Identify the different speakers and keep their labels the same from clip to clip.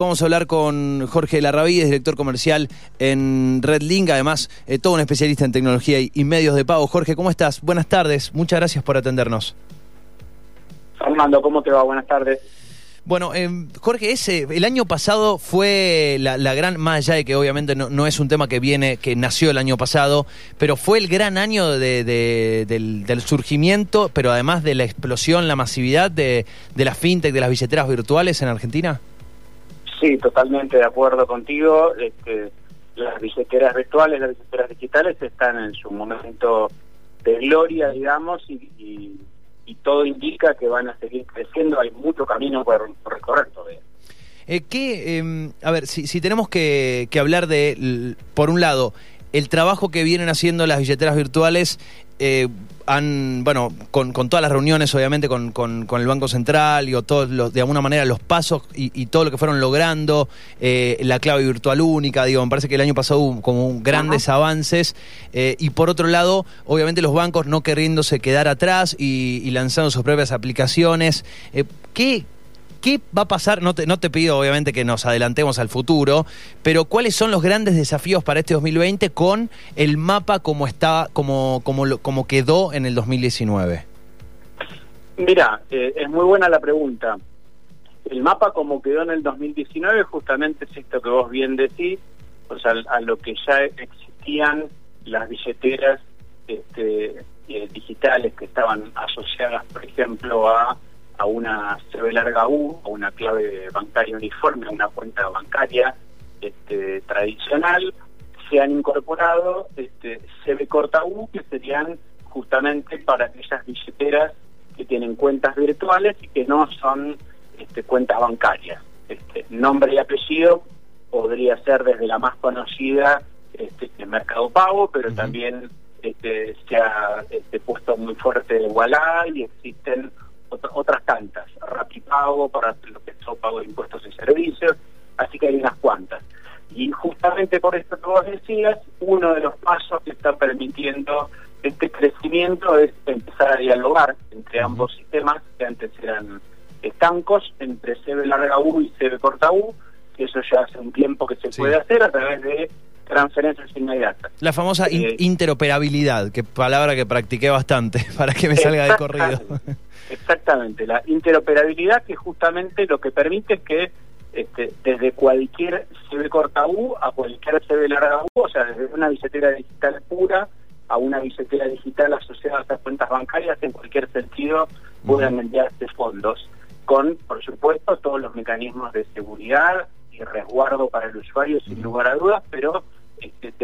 Speaker 1: Vamos a hablar con Jorge Larrabí, es director comercial en Redlink, además eh, todo un especialista en tecnología y, y medios de pago. Jorge, ¿cómo estás? Buenas tardes, muchas gracias por atendernos.
Speaker 2: Fernando, ¿cómo te va? Buenas tardes.
Speaker 1: Bueno, eh, Jorge, ese, el año pasado fue la, la gran, más allá de que obviamente no, no es un tema que viene, que nació el año pasado, pero fue el gran año de, de- del, del surgimiento, pero además de la explosión, la masividad de, de la fintech, de las billeteras virtuales en Argentina.
Speaker 2: Sí, totalmente de acuerdo contigo. Este, las billeteras virtuales, las billeteras digitales están en su momento de gloria, digamos, y, todo indica que van a seguir creciendo. Hay mucho camino por, recorrer todavía.
Speaker 1: Eh, ¿qué, eh, a ver, si, tenemos que, que hablar de, por un lado, el trabajo que vienen haciendo las billeteras virtuales, eh, han, bueno, con, con todas las reuniones, obviamente, con, con- con el Banco Central y todos los, de alguna manera los pasos y, y todo lo que fueron logrando, eh, la clave virtual única, digo, me parece que el año pasado hubo como grandes avances, eh, y por otro lado, obviamente los bancos no queriéndose quedar atrás y, y lanzando sus propias aplicaciones. Eh, ¿qué, ¿Qué va a pasar? No te, no te pido, obviamente, que nos adelantemos al futuro, pero ¿cuáles son los grandes desafíos para este 2020 con el mapa como está, como, como, como quedó en el 2019?
Speaker 2: Mira, eh, es muy buena la pregunta. El mapa como quedó en el 2019 justamente es esto que vos bien decís, o sea, a lo que ya existían las billeteras este, eh, digitales que estaban asociadas, por ejemplo, a, a una CB larga U, a una clave bancaria uniforme, a una cuenta bancaria este, tradicional, se han incorporado este, CB corta U, que serían justamente para aquellas billeteras que tienen cuentas virtuales y que no son este, cuentas bancarias. Este, nombre y apellido podría ser desde la más conocida este, el Mercado Pago, pero también este, se ha este, puesto muy fuerte Wallah y existen ot- otras tantas, Rapipago para lo que todo pago de impuestos y servicios, así que hay unas cuantas. Y justamente por esto que vos decías, uno de los pasos que está permitiendo este crecimiento es empezar a dialogar entre ambos sistemas que antes eran estancos, entre CB larga U y CB corta U, que eso ya hace un tiempo que se
Speaker 1: Sí.
Speaker 2: puede hacer a través de transferencias inmediatas.
Speaker 1: La famosa in-
Speaker 2: Eh,
Speaker 1: interoperabilidad, que palabra que practiqué bastante para que me salga de corrido.
Speaker 2: Exactamente. La interoperabilidad que justamente lo que permite es que este, desde cualquier CB corta U a cualquier CB larga U, o sea, desde una billetera digital pura a una billetera digital asociada a estas cuentas bancarias, en cualquier sentido puedan enviarse fondos, con, por supuesto, todos los mecanismos de seguridad y resguardo para el usuario, sin lugar a dudas, pero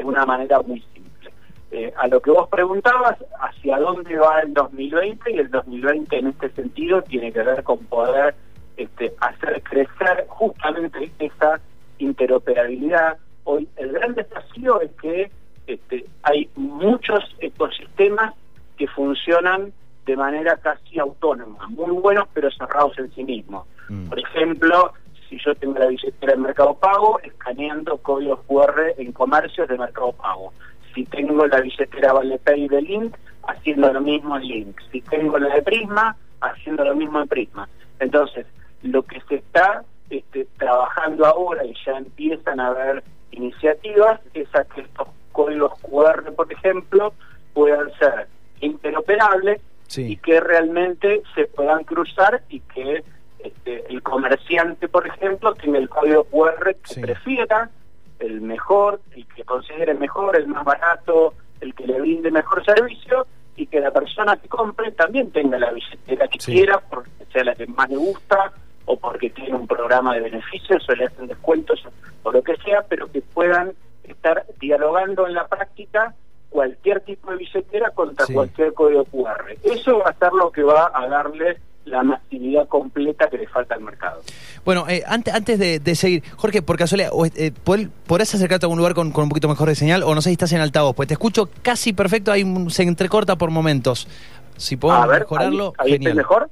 Speaker 2: una manera muy simple. Eh, a lo que vos preguntabas, hacia dónde va el 2020 y el 2020 en este sentido tiene que ver con poder este, hacer crecer justamente esa interoperabilidad. Hoy el gran desafío es que este, hay muchos ecosistemas que funcionan de manera casi autónoma, muy buenos pero cerrados en sí mismos.
Speaker 1: Mm.
Speaker 2: Por ejemplo, si yo tengo la billetera de Mercado Pago, escaneando códigos QR en comercios de Mercado Pago. Si tengo la billetera ValePay de Link, haciendo lo mismo en Link. Si tengo la de Prisma, haciendo lo mismo en Prisma. Entonces, lo que se está este, trabajando ahora y ya empiezan a haber iniciativas es a que estos códigos QR, por ejemplo, puedan ser interoperables y que realmente se puedan cruzar y que este, el comerciante, por ejemplo, tenga el código QR que
Speaker 1: Sí.
Speaker 2: prefiera, el mejor, el que considere mejor, el más barato, el que le brinde mejor servicio y que la persona que compre también tenga la billetera que
Speaker 1: Sí.
Speaker 2: quiera, porque sea la que más le gusta o porque tiene un programa de beneficios o le hacen descuentos o lo que sea, pero que puedan estar dialogando en la práctica cualquier tipo de billetera contra
Speaker 1: Sí.
Speaker 2: cualquier código QR. Eso va a ser lo que va a darle la masividad completa que le falta al mercado.
Speaker 1: Bueno, eh, antes, antes de, de seguir, Jorge, por casualidad, eh, ¿pod- ¿podrás acercarte a algún lugar con, con un poquito mejor de señal? O no sé si estás en altavoz, pues te escucho casi perfecto, ahí se entrecorta por momentos. Si podemos
Speaker 2: a ver,
Speaker 1: mejorarlo,
Speaker 2: ahí, ahí
Speaker 1: genial.
Speaker 2: mejor.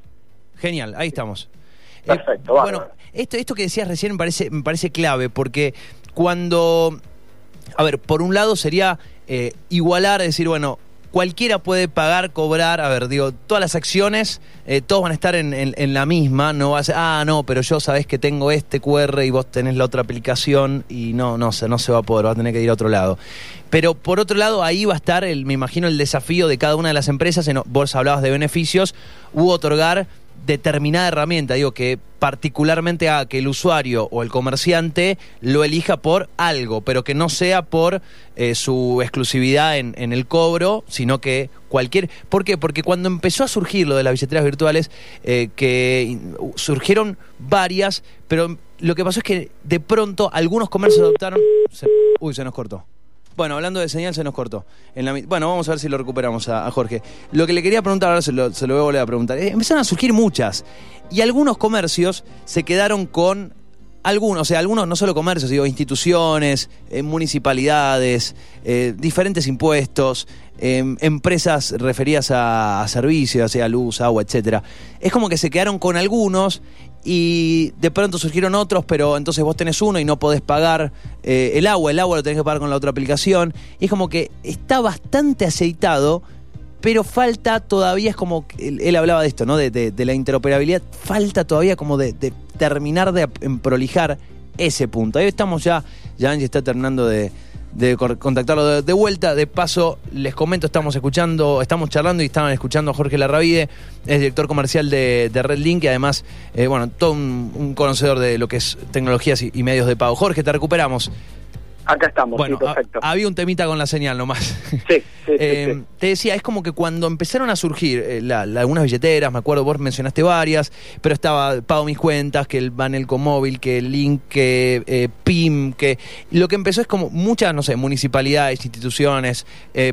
Speaker 1: Genial, ahí estamos. Eh,
Speaker 2: Perfecto,
Speaker 1: bueno,
Speaker 2: bárbaro.
Speaker 1: esto, esto que decías recién me parece, me parece clave, porque cuando, a ver, por un lado sería eh, igualar, decir, bueno, cualquiera puede pagar, cobrar, a ver, digo, todas las acciones, eh, todos van a estar en, en, la misma, no va a ser, ah, no, pero yo sabés que tengo este QR y vos tenés la otra aplicación y no, no, no se va a poder, va a tener que ir a otro lado. Pero por otro lado, ahí va a estar, el, me imagino, el desafío de cada una de las empresas, en, vos hablabas de beneficios, u otorgar determinada herramienta, digo, que particularmente haga que el usuario o el comerciante lo elija por algo, pero que no sea por eh, su exclusividad en, en, el cobro, sino que cualquier... ¿Por qué? Porque cuando empezó a surgir lo de las billeteras virtuales, eh, que surgieron varias, pero lo que pasó es que de pronto algunos comercios adoptaron... uy, se nos cortó. Bueno, hablando de señal, se nos cortó. En la, bueno, vamos a ver si lo recuperamos a, Jorge. Lo que le quería preguntar, ahora se lo, se lo voy a volver a preguntar. Eh, empezaron a surgir muchas. Y algunos comercios se quedaron con algunos, o sea, algunos no solo comercios, digo, instituciones, eh, municipalidades, eh, diferentes impuestos, em, empresas referidas a, servicios, sea luz, agua, etcétera. Es como que se quedaron con algunos y de pronto surgieron otros, pero entonces vos tenés uno y no podés pagar eh, el agua, el agua lo tenés que pagar con la otra aplicación. Y es como que está bastante aceitado, pero falta todavía, es como, él, hablaba de esto, ¿no? De, la interoperabilidad, falta todavía como de, terminar de prolijar ese punto. Ahí estamos ya, ya Angie está terminando de, de contactarlo de, vuelta. De paso, les comento, estamos escuchando, estamos charlando y estaban escuchando a Jorge Larravide, es director comercial de, de Redlink y además, eh, bueno, todo un, conocedor de lo que es tecnologías y medios de pago. Jorge, te recuperamos.
Speaker 2: Acá estamos,
Speaker 1: bueno, perfecto. había un temita con la señal nomás.
Speaker 2: Sí, sí, eh,
Speaker 1: Te decía, es como que cuando empezaron a surgir eh, algunas billeteras, me acuerdo, vos mencionaste varias, pero estaba Pago Mis Cuentas, que el Banel Móvil, que el Link, que eh, PIM, que lo que empezó es como muchas, no sé, municipalidades, instituciones,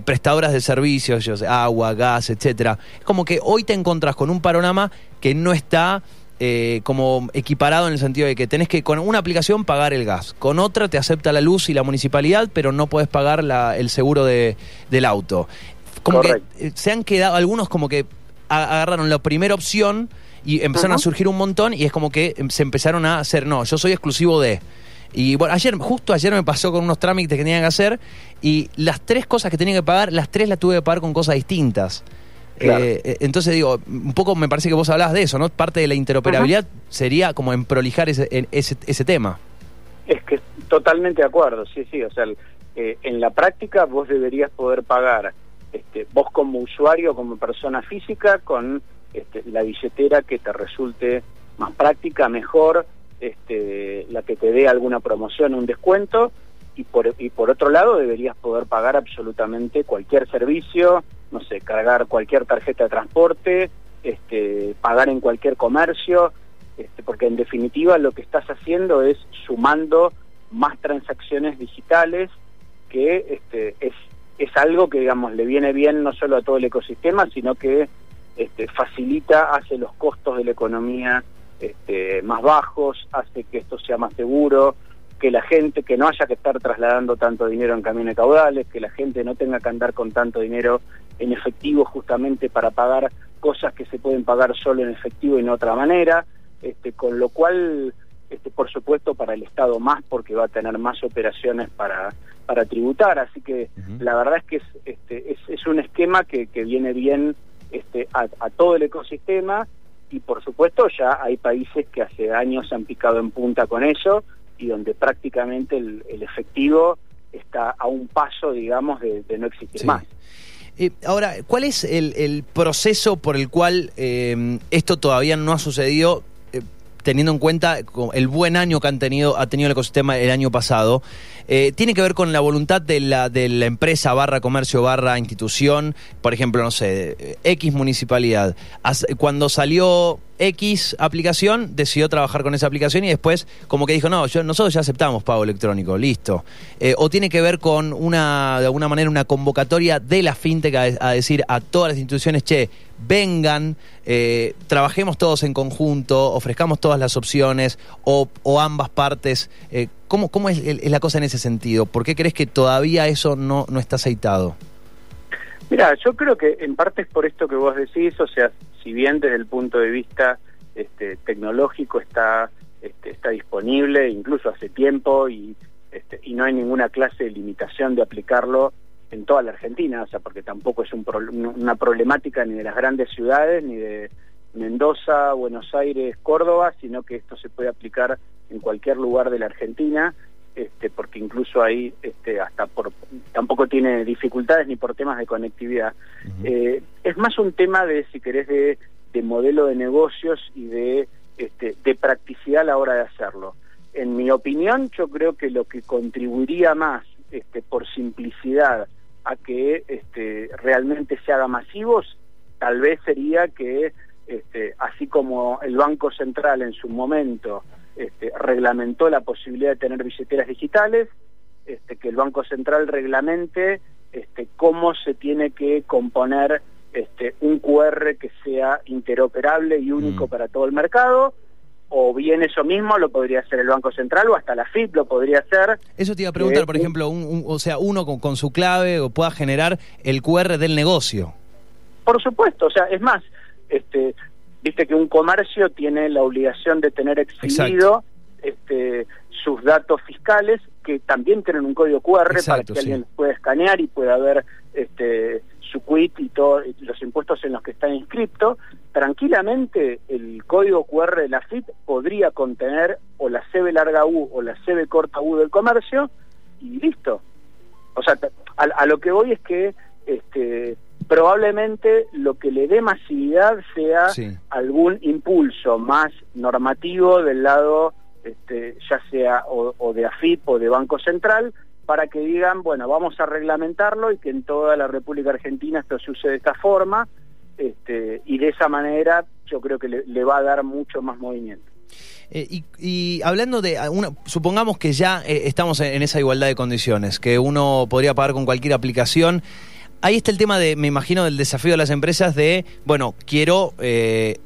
Speaker 1: prestadoras de servicios, yo sé, agua, gas, etcétera. Es como que hoy te encontrás con un panorama que no está eh, como equiparado en el sentido de que tenés que con una aplicación pagar el gas, con otra te acepta la luz y la municipalidad, pero no puedes pagar el seguro de, del auto. Como que eh, se han quedado, algunos como que agarraron la primera opción y empezaron a surgir un montón y es como que se empezaron a hacer, no, yo soy exclusivo de... Y bueno, ayer, justo ayer me pasó con unos trámites que tenían que hacer y las tres cosas que tenía que pagar, las tres las tuve que pagar con cosas distintas. Eh, eh, entonces digo, un poco me parece que vos hablabas de eso, ¿no? Parte de la interoperabilidad sería como en prolijar ese, ese, ese, tema.
Speaker 2: Es que totalmente de acuerdo, sí, sí, o sea, eh, en la práctica vos deberías poder pagar, este, vos como usuario, como persona física, con este, la billetera que te resulte más práctica, mejor, este, la que te dé alguna promoción, un descuento, y por, y por otro lado deberías poder pagar absolutamente cualquier servicio, no sé, cargar cualquier tarjeta de transporte, este, pagar en cualquier comercio, este, porque en definitiva lo que estás haciendo es sumando más transacciones digitales que este, es, es algo que digamos le viene bien no solo a todo el ecosistema, sino que facilita, hace los costos de la economía más bajos, hace que esto sea más seguro, que la gente, que no haya que estar trasladando tanto dinero en camiones caudales, que la gente no tenga que andar con tanto dinero en efectivo justamente para pagar cosas que se pueden pagar solo en efectivo y en otra manera, este, con lo cual, este, por supuesto, para el Estado más porque va a tener más operaciones para, para tributar, así que la verdad es que es, este, es, un esquema que, que viene bien este, a, a todo el ecosistema. Y por supuesto ya hay países que hace años han picado en punta con eso, y donde prácticamente el, efectivo está a un paso, digamos, de, no existir más.
Speaker 1: Eh, ahora, ¿cuál es el, proceso por el cual eh, esto todavía no ha sucedido? Eh, teniendo en cuenta el buen año que han tenido, ha tenido el ecosistema el año pasado, eh, tiene que ver con la voluntad de la, de la empresa barra comercio barra institución, por ejemplo, no sé, X municipalidad. Cuando salió X aplicación, decidió trabajar con esa aplicación y después como que dijo, no, yo, nosotros ya aceptamos pago electrónico, listo. Eh, o tiene que ver con una, de alguna manera, una convocatoria de la fintech a, decir a todas las instituciones, che, vengan, eh, trabajemos todos en conjunto, ofrezcamos todas las opciones o, ambas partes. Eh, ¿cómo, ¿Cómo es, la cosa en ese sentido? ¿Por qué crees que todavía eso no, no está aceitado?
Speaker 2: Mira, yo creo que en parte es por esto que vos decís, o sea, si bien desde el punto de vista este, tecnológico está este, está disponible, incluso hace tiempo y este, y no hay ninguna clase de limitación de aplicarlo en toda la Argentina, o sea, porque tampoco es un una problemática ni de las grandes ciudades, ni de Mendoza, Buenos Aires, Córdoba, sino que esto se puede aplicar en cualquier lugar de la Argentina, porque incluso ahí hasta por tampoco tiene dificultades ni por temas de conectividad. Eh, es más un tema de, si querés, de, de modelo de negocios y de, este, de practicidad a la hora de hacerlo. En mi opinión, yo creo que lo que contribuiría más, este, por simplicidad, a que este, realmente se haga masivos, tal vez sería que, así como el Banco Central en su momento reglamentó la posibilidad de tener billeteras digitales, que el Banco Central reglamente este, cómo se tiene que componer este, un QR que sea interoperable y único mm. para todo el mercado, o bien eso mismo lo podría hacer el Banco Central o hasta la FIP lo podría hacer.
Speaker 1: Eso te iba a preguntar, por ejemplo, un, o sea, uno con, con, su clave o pueda generar el QR del negocio.
Speaker 2: Por supuesto, o sea, es más, este, viste que un comercio tiene la obligación de tener exhibido este, sus datos fiscales que también tienen un código QR para que alguien pueda escanear y pueda ver este, su quit y todos los impuestos en los que está inscrito, tranquilamente el código QR de la FIP podría contener o la CB larga U o la CB corta U del comercio y listo. O sea, a, lo que voy es que este, probablemente lo que le dé masividad sea algún impulso más normativo del lado este, ya sea o, de AFIP o de Banco Central, para que digan, bueno, vamos a reglamentarlo y que en toda la República Argentina esto se use de esta forma, este, y de esa manera yo creo que le, va a dar mucho más movimiento.
Speaker 1: Eh, y, hablando de, una, supongamos que ya eh, estamos en, esa igualdad de condiciones, que uno podría pagar con cualquier aplicación. Ahí está el tema de, me imagino, del desafío de las empresas de, bueno, quiero eh,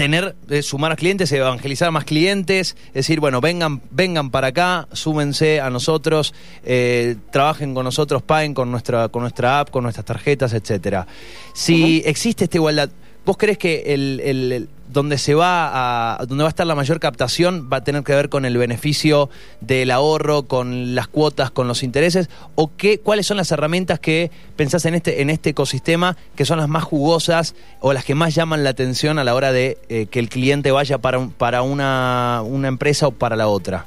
Speaker 1: tener, eh, sumar a clientes, evangelizar a más clientes, decir, bueno, vengan, vengan para acá, súmense a nosotros, eh, trabajen con nosotros, paguen con nuestra, con nuestra app, con nuestras tarjetas, etcétera. Si existe esta igualdad, ¿Vos crees que el, donde se va a donde va a estar la mayor captación va a tener que ver con el beneficio del ahorro, con las cuotas, con los intereses o qué cuáles son las herramientas que pensás en este en este ecosistema que son las más jugosas o las que más llaman la atención a la hora de eh, que el cliente vaya para para una, una empresa o para la otra?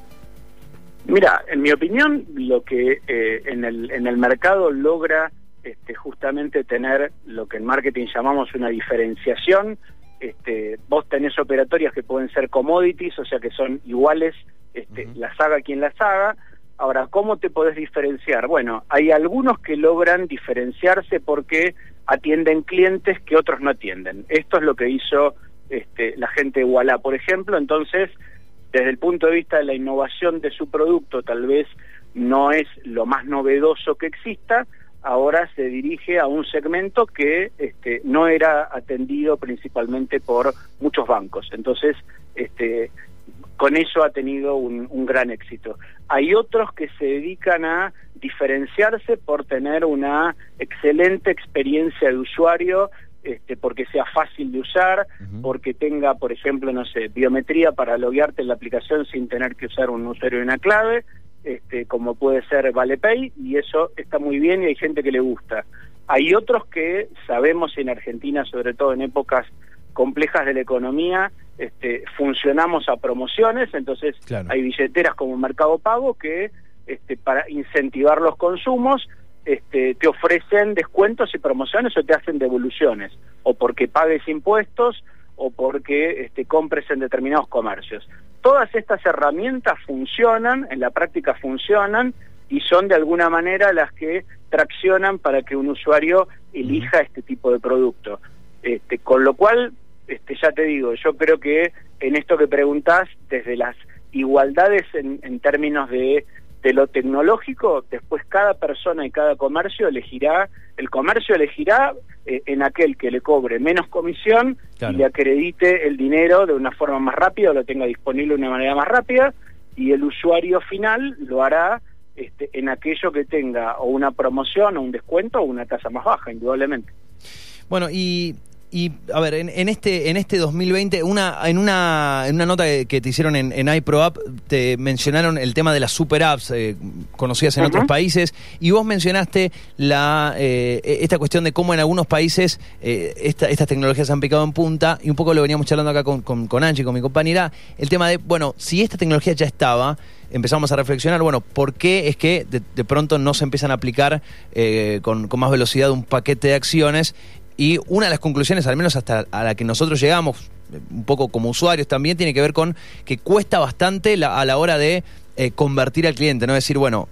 Speaker 2: Mira, en mi opinión, lo que eh, en, el, en el mercado logra este, justamente tener lo que en marketing llamamos una diferenciación. Este, vos tenés operatorias que pueden ser commodities, o sea que son iguales, este, las haga quien las haga. Ahora, ¿cómo te podés diferenciar? Bueno, hay algunos que logran diferenciarse porque atienden clientes que otros no atienden. Esto es lo que hizo este, la gente de Walla, por ejemplo. Entonces, desde el punto de vista de la innovación de su producto, tal vez no es lo más novedoso que exista, ahora se dirige a un segmento que este, no era atendido principalmente por muchos bancos. Entonces, este, con eso ha tenido un, un, gran éxito. Hay otros que se dedican a diferenciarse por tener una excelente experiencia de usuario, este, porque sea fácil de usar, porque tenga, por ejemplo, no sé, biometría para loguearte en la aplicación sin tener que usar un usuario y una clave, este, como puede ser ValePay, y eso está muy bien y hay gente que le gusta. Hay otros que sabemos en Argentina, sobre todo en épocas complejas de la economía, este, funcionamos a promociones, entonces hay billeteras como Mercado Pago que este, para incentivar los consumos este, te ofrecen descuentos y promociones o te hacen devoluciones, o porque pagues impuestos o porque este, compres en determinados comercios. Todas estas herramientas funcionan, en la práctica funcionan, y son de alguna manera las que traccionan para que un usuario elija este tipo de producto. Este, con lo cual, este, ya te digo, yo creo que en esto que preguntás, desde las igualdades en términos de de lo tecnológico, después cada persona y cada comercio elegirá, el comercio elegirá eh, en aquel que le cobre menos comisión y le acredite el dinero de una forma más rápida o lo tenga disponible de una manera más rápida y el usuario final lo hará este, en aquello que tenga o una promoción o un descuento o una tasa más baja, indudablemente.
Speaker 1: Bueno, y y a ver, en, este en este 2020, una, en, una, en una nota que te hicieron en, en iProApp, te mencionaron el tema de las super apps eh, conocidas en otros países, y vos mencionaste la eh, esta cuestión de cómo en algunos países eh, estas tecnologías han picado en punta, y un poco lo veníamos charlando acá con, con, con Angie, con mi compañera, el tema de, bueno, si esta tecnología ya estaba, empezamos a reflexionar, bueno, ¿por qué es que de, pronto no se empiezan a aplicar con, con, más velocidad un paquete de acciones y una de las conclusiones, al menos hasta a la que nosotros llegamos, un poco como usuarios también, tiene que ver con que cuesta bastante a la hora de eh, convertir al cliente, ¿no? Decir, bueno,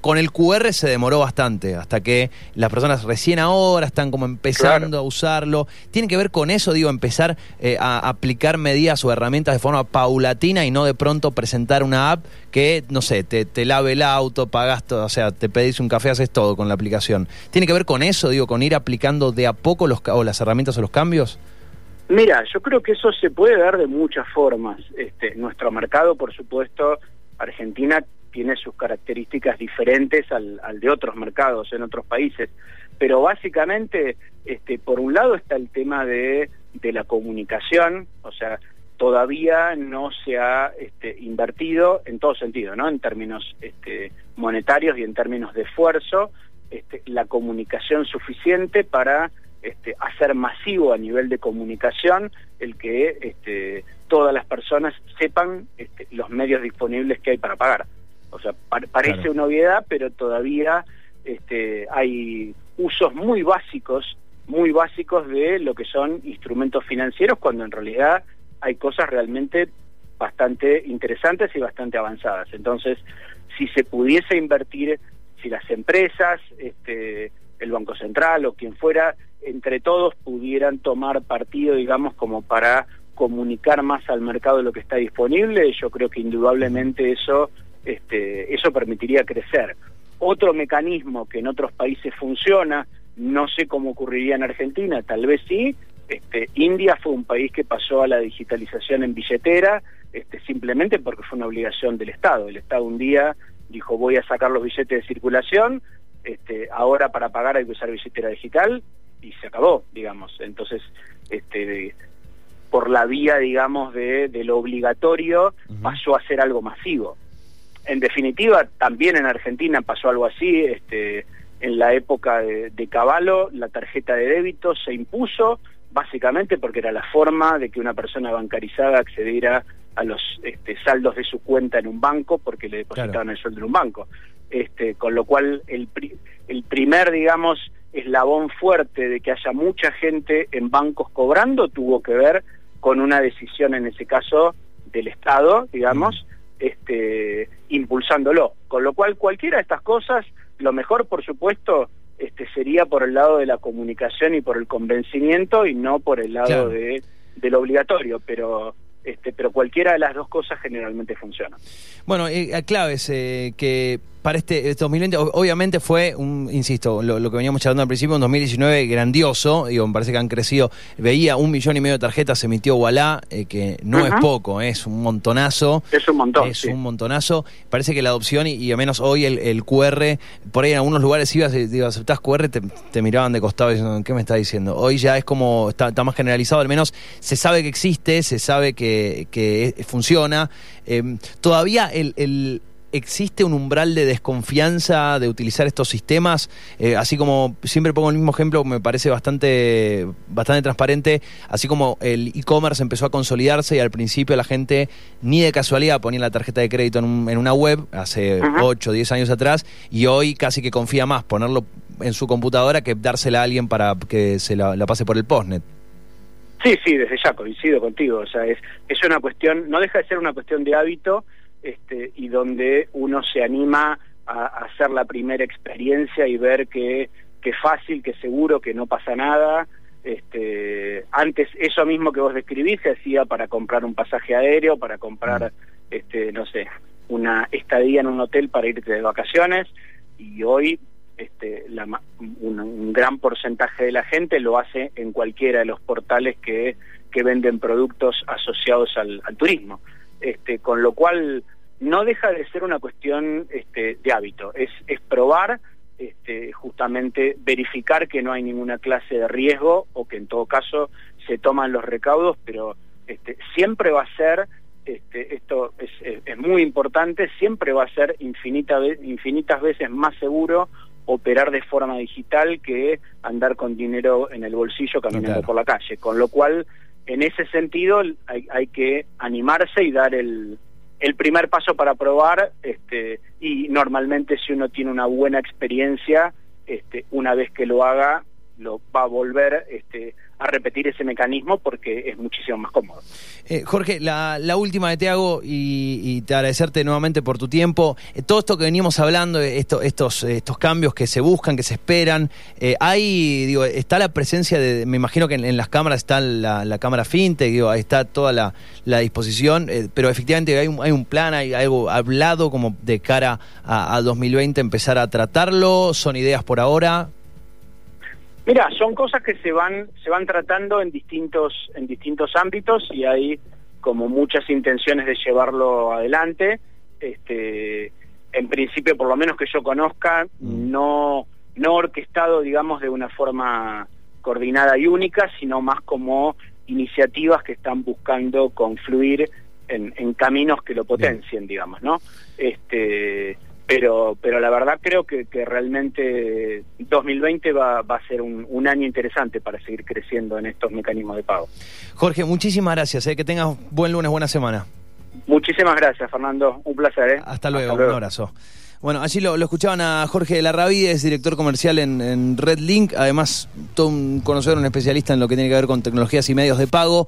Speaker 1: con el QR se demoró bastante, hasta que las personas recién ahora están como empezando a usarlo. Tiene que ver con eso, digo, empezar eh, a aplicar medidas o herramientas de forma paulatina y no de pronto presentar una app que, no sé, te, te lave el auto, pagas todo, o sea, te pedís un café, haces todo con la aplicación. ¿Tiene que ver con eso, digo, con ir aplicando de a poco los, o las herramientas o los cambios?
Speaker 2: Mira, yo creo que eso se puede ver de muchas formas. Este, nuestro mercado, por supuesto, Argentina tiene sus características diferentes al, de otros mercados en otros países. Pero básicamente, este, por un lado está el tema de, la comunicación, o sea, todavía no se ha este, invertido en todo sentido, ¿no? En términos este, monetarios y en términos de esfuerzo, la comunicación suficiente para hacer masivo a nivel de comunicación el que todas las personas sepan los medios disponibles que hay para pagar. O sea, parece una obviedad, pero todavía este, hay usos muy básicos, muy básicos de lo que son instrumentos financieros, cuando en realidad hay cosas realmente bastante interesantes y bastante avanzadas. Entonces, si se pudiese invertir, si las empresas, este, el Banco Central o quien fuera, entre todos pudieran tomar partido, digamos, como para comunicar más al mercado lo que está disponible, yo creo que indudablemente eso este, eso permitiría crecer. Otro mecanismo que en otros países funciona, no sé cómo ocurriría en Argentina, tal vez sí, este, India fue un país que pasó a la digitalización en billetera, este, simplemente porque fue una obligación del Estado. El Estado un día dijo voy a sacar los billetes de circulación, este, ahora para pagar hay que usar billetera digital y se acabó, digamos. Entonces, este, por la vía, digamos, de, de lo obligatorio, pasó a ser algo masivo en definitiva, también en Argentina pasó algo así, este, en la época de, de Caballo, la tarjeta de débito se impuso, básicamente porque era la forma de que una persona bancarizada accediera a los este, saldos de su cuenta en un banco porque le depositaban el sueldo en un banco. Este, con lo cual, el, el primer, digamos, eslabón fuerte de que haya mucha gente en bancos cobrando tuvo que ver con una decisión, en ese caso, del Estado, digamos, este, impulsándolo. Con lo cual, cualquiera de estas cosas, lo mejor, por supuesto, este, sería por el lado de la comunicación y por el convencimiento y no por el lado de, de lo obligatorio, pero este, pero cualquiera de las dos cosas generalmente funciona.
Speaker 1: Bueno, eh, claves eh, que para este, 2020, este obviamente fue un, insisto, lo, que veníamos charlando al principio, un 2019 grandioso, digo, me parece que han crecido, veía un millón y medio de tarjetas, se emitió Wallah, eh, que no es poco, es un montonazo.
Speaker 2: Es un montón.
Speaker 1: Es un montonazo. Parece que la adopción, y, al menos hoy el, QR, por ahí en algunos lugares ibas, digo, aceptás QR, te, miraban de costado diciendo, ¿qué me está diciendo? Hoy ya es como, está, más generalizado, al menos se sabe que existe, se sabe que, que funciona. Em, todavía el ¿existe un umbral de desconfianza de utilizar estos sistemas? Eh, así como siempre pongo el mismo ejemplo, me parece bastante, bastante transparente, así como el e-commerce empezó a consolidarse y al principio la gente ni de casualidad ponía la tarjeta de crédito en, una web hace 8 o 10 años atrás y hoy casi que confía más ponerlo en su computadora que dársela a alguien para que se la, pase por el postnet.
Speaker 2: Sí, sí, desde ya coincido contigo. O sea, es, es una cuestión, no deja de ser una cuestión de hábito este, y donde uno se anima a, hacer la primera experiencia y ver que, que fácil, que seguro, que no pasa nada. Este, antes eso mismo que vos describís se hacía para comprar un pasaje aéreo, para comprar, mm. este, no sé, una estadía en un hotel para irte de vacaciones y hoy este, la, un, gran porcentaje de la gente lo hace en cualquiera de los portales que, que venden productos asociados al, al turismo este, con lo cual no deja de ser una cuestión este, de hábito, es, es probar este, justamente verificar que no hay ninguna clase de riesgo o que en todo caso se toman los recaudos, pero este, siempre va a ser, este, esto es, es, muy importante, siempre va a ser infinita, infinitas veces más seguro operar de forma digital que andar con dinero en el bolsillo caminando por la calle. Con lo cual, en ese sentido, hay, que animarse y dar el, el primer paso para probar este, y normalmente si uno tiene una buena experiencia, este, una vez que lo haga, lo va a volver este, a repetir ese mecanismo porque es muchísimo más cómodo.
Speaker 1: Eh, Jorge, la, última que te hago y, te agradecerte nuevamente por tu tiempo. Eh, todo esto que venimos hablando, esto, estos, estos cambios que se buscan, que se esperan, eh, hay, digo, está la presencia de, me imagino que en, las cámaras está la, cámara fintech, digo, está toda la, disposición, pero efectivamente hay un, hay un plan, hay algo hablado como de cara a, a 2020 empezar a tratarlo, son ideas por ahora.
Speaker 2: Mira, son cosas que se van se van tratando en distintos en distintos ámbitos y hay como muchas intenciones de llevarlo adelante. Este, en principio, por lo menos que yo conozca, mm. no no orquestado, digamos, de una forma coordinada y única, sino más como iniciativas que están buscando confluir en, en caminos que lo potencien, digamos, ¿no? Este, pero pero la verdad creo que, que realmente 2020 va, va a ser un, un, año interesante para seguir creciendo en estos mecanismos de pago.
Speaker 1: Jorge, muchísimas gracias, ¿eh? que tengas buen lunes, buena semana.
Speaker 2: Muchísimas gracias, Fernando, un placer. ¿eh?
Speaker 1: Hasta, luego, un abrazo. Bueno, allí lo, escuchaban a Jorge de la Rabí, es director comercial en, en Red Link, además todo un conocedor, un especialista en lo que tiene que ver con tecnologías y medios de pago.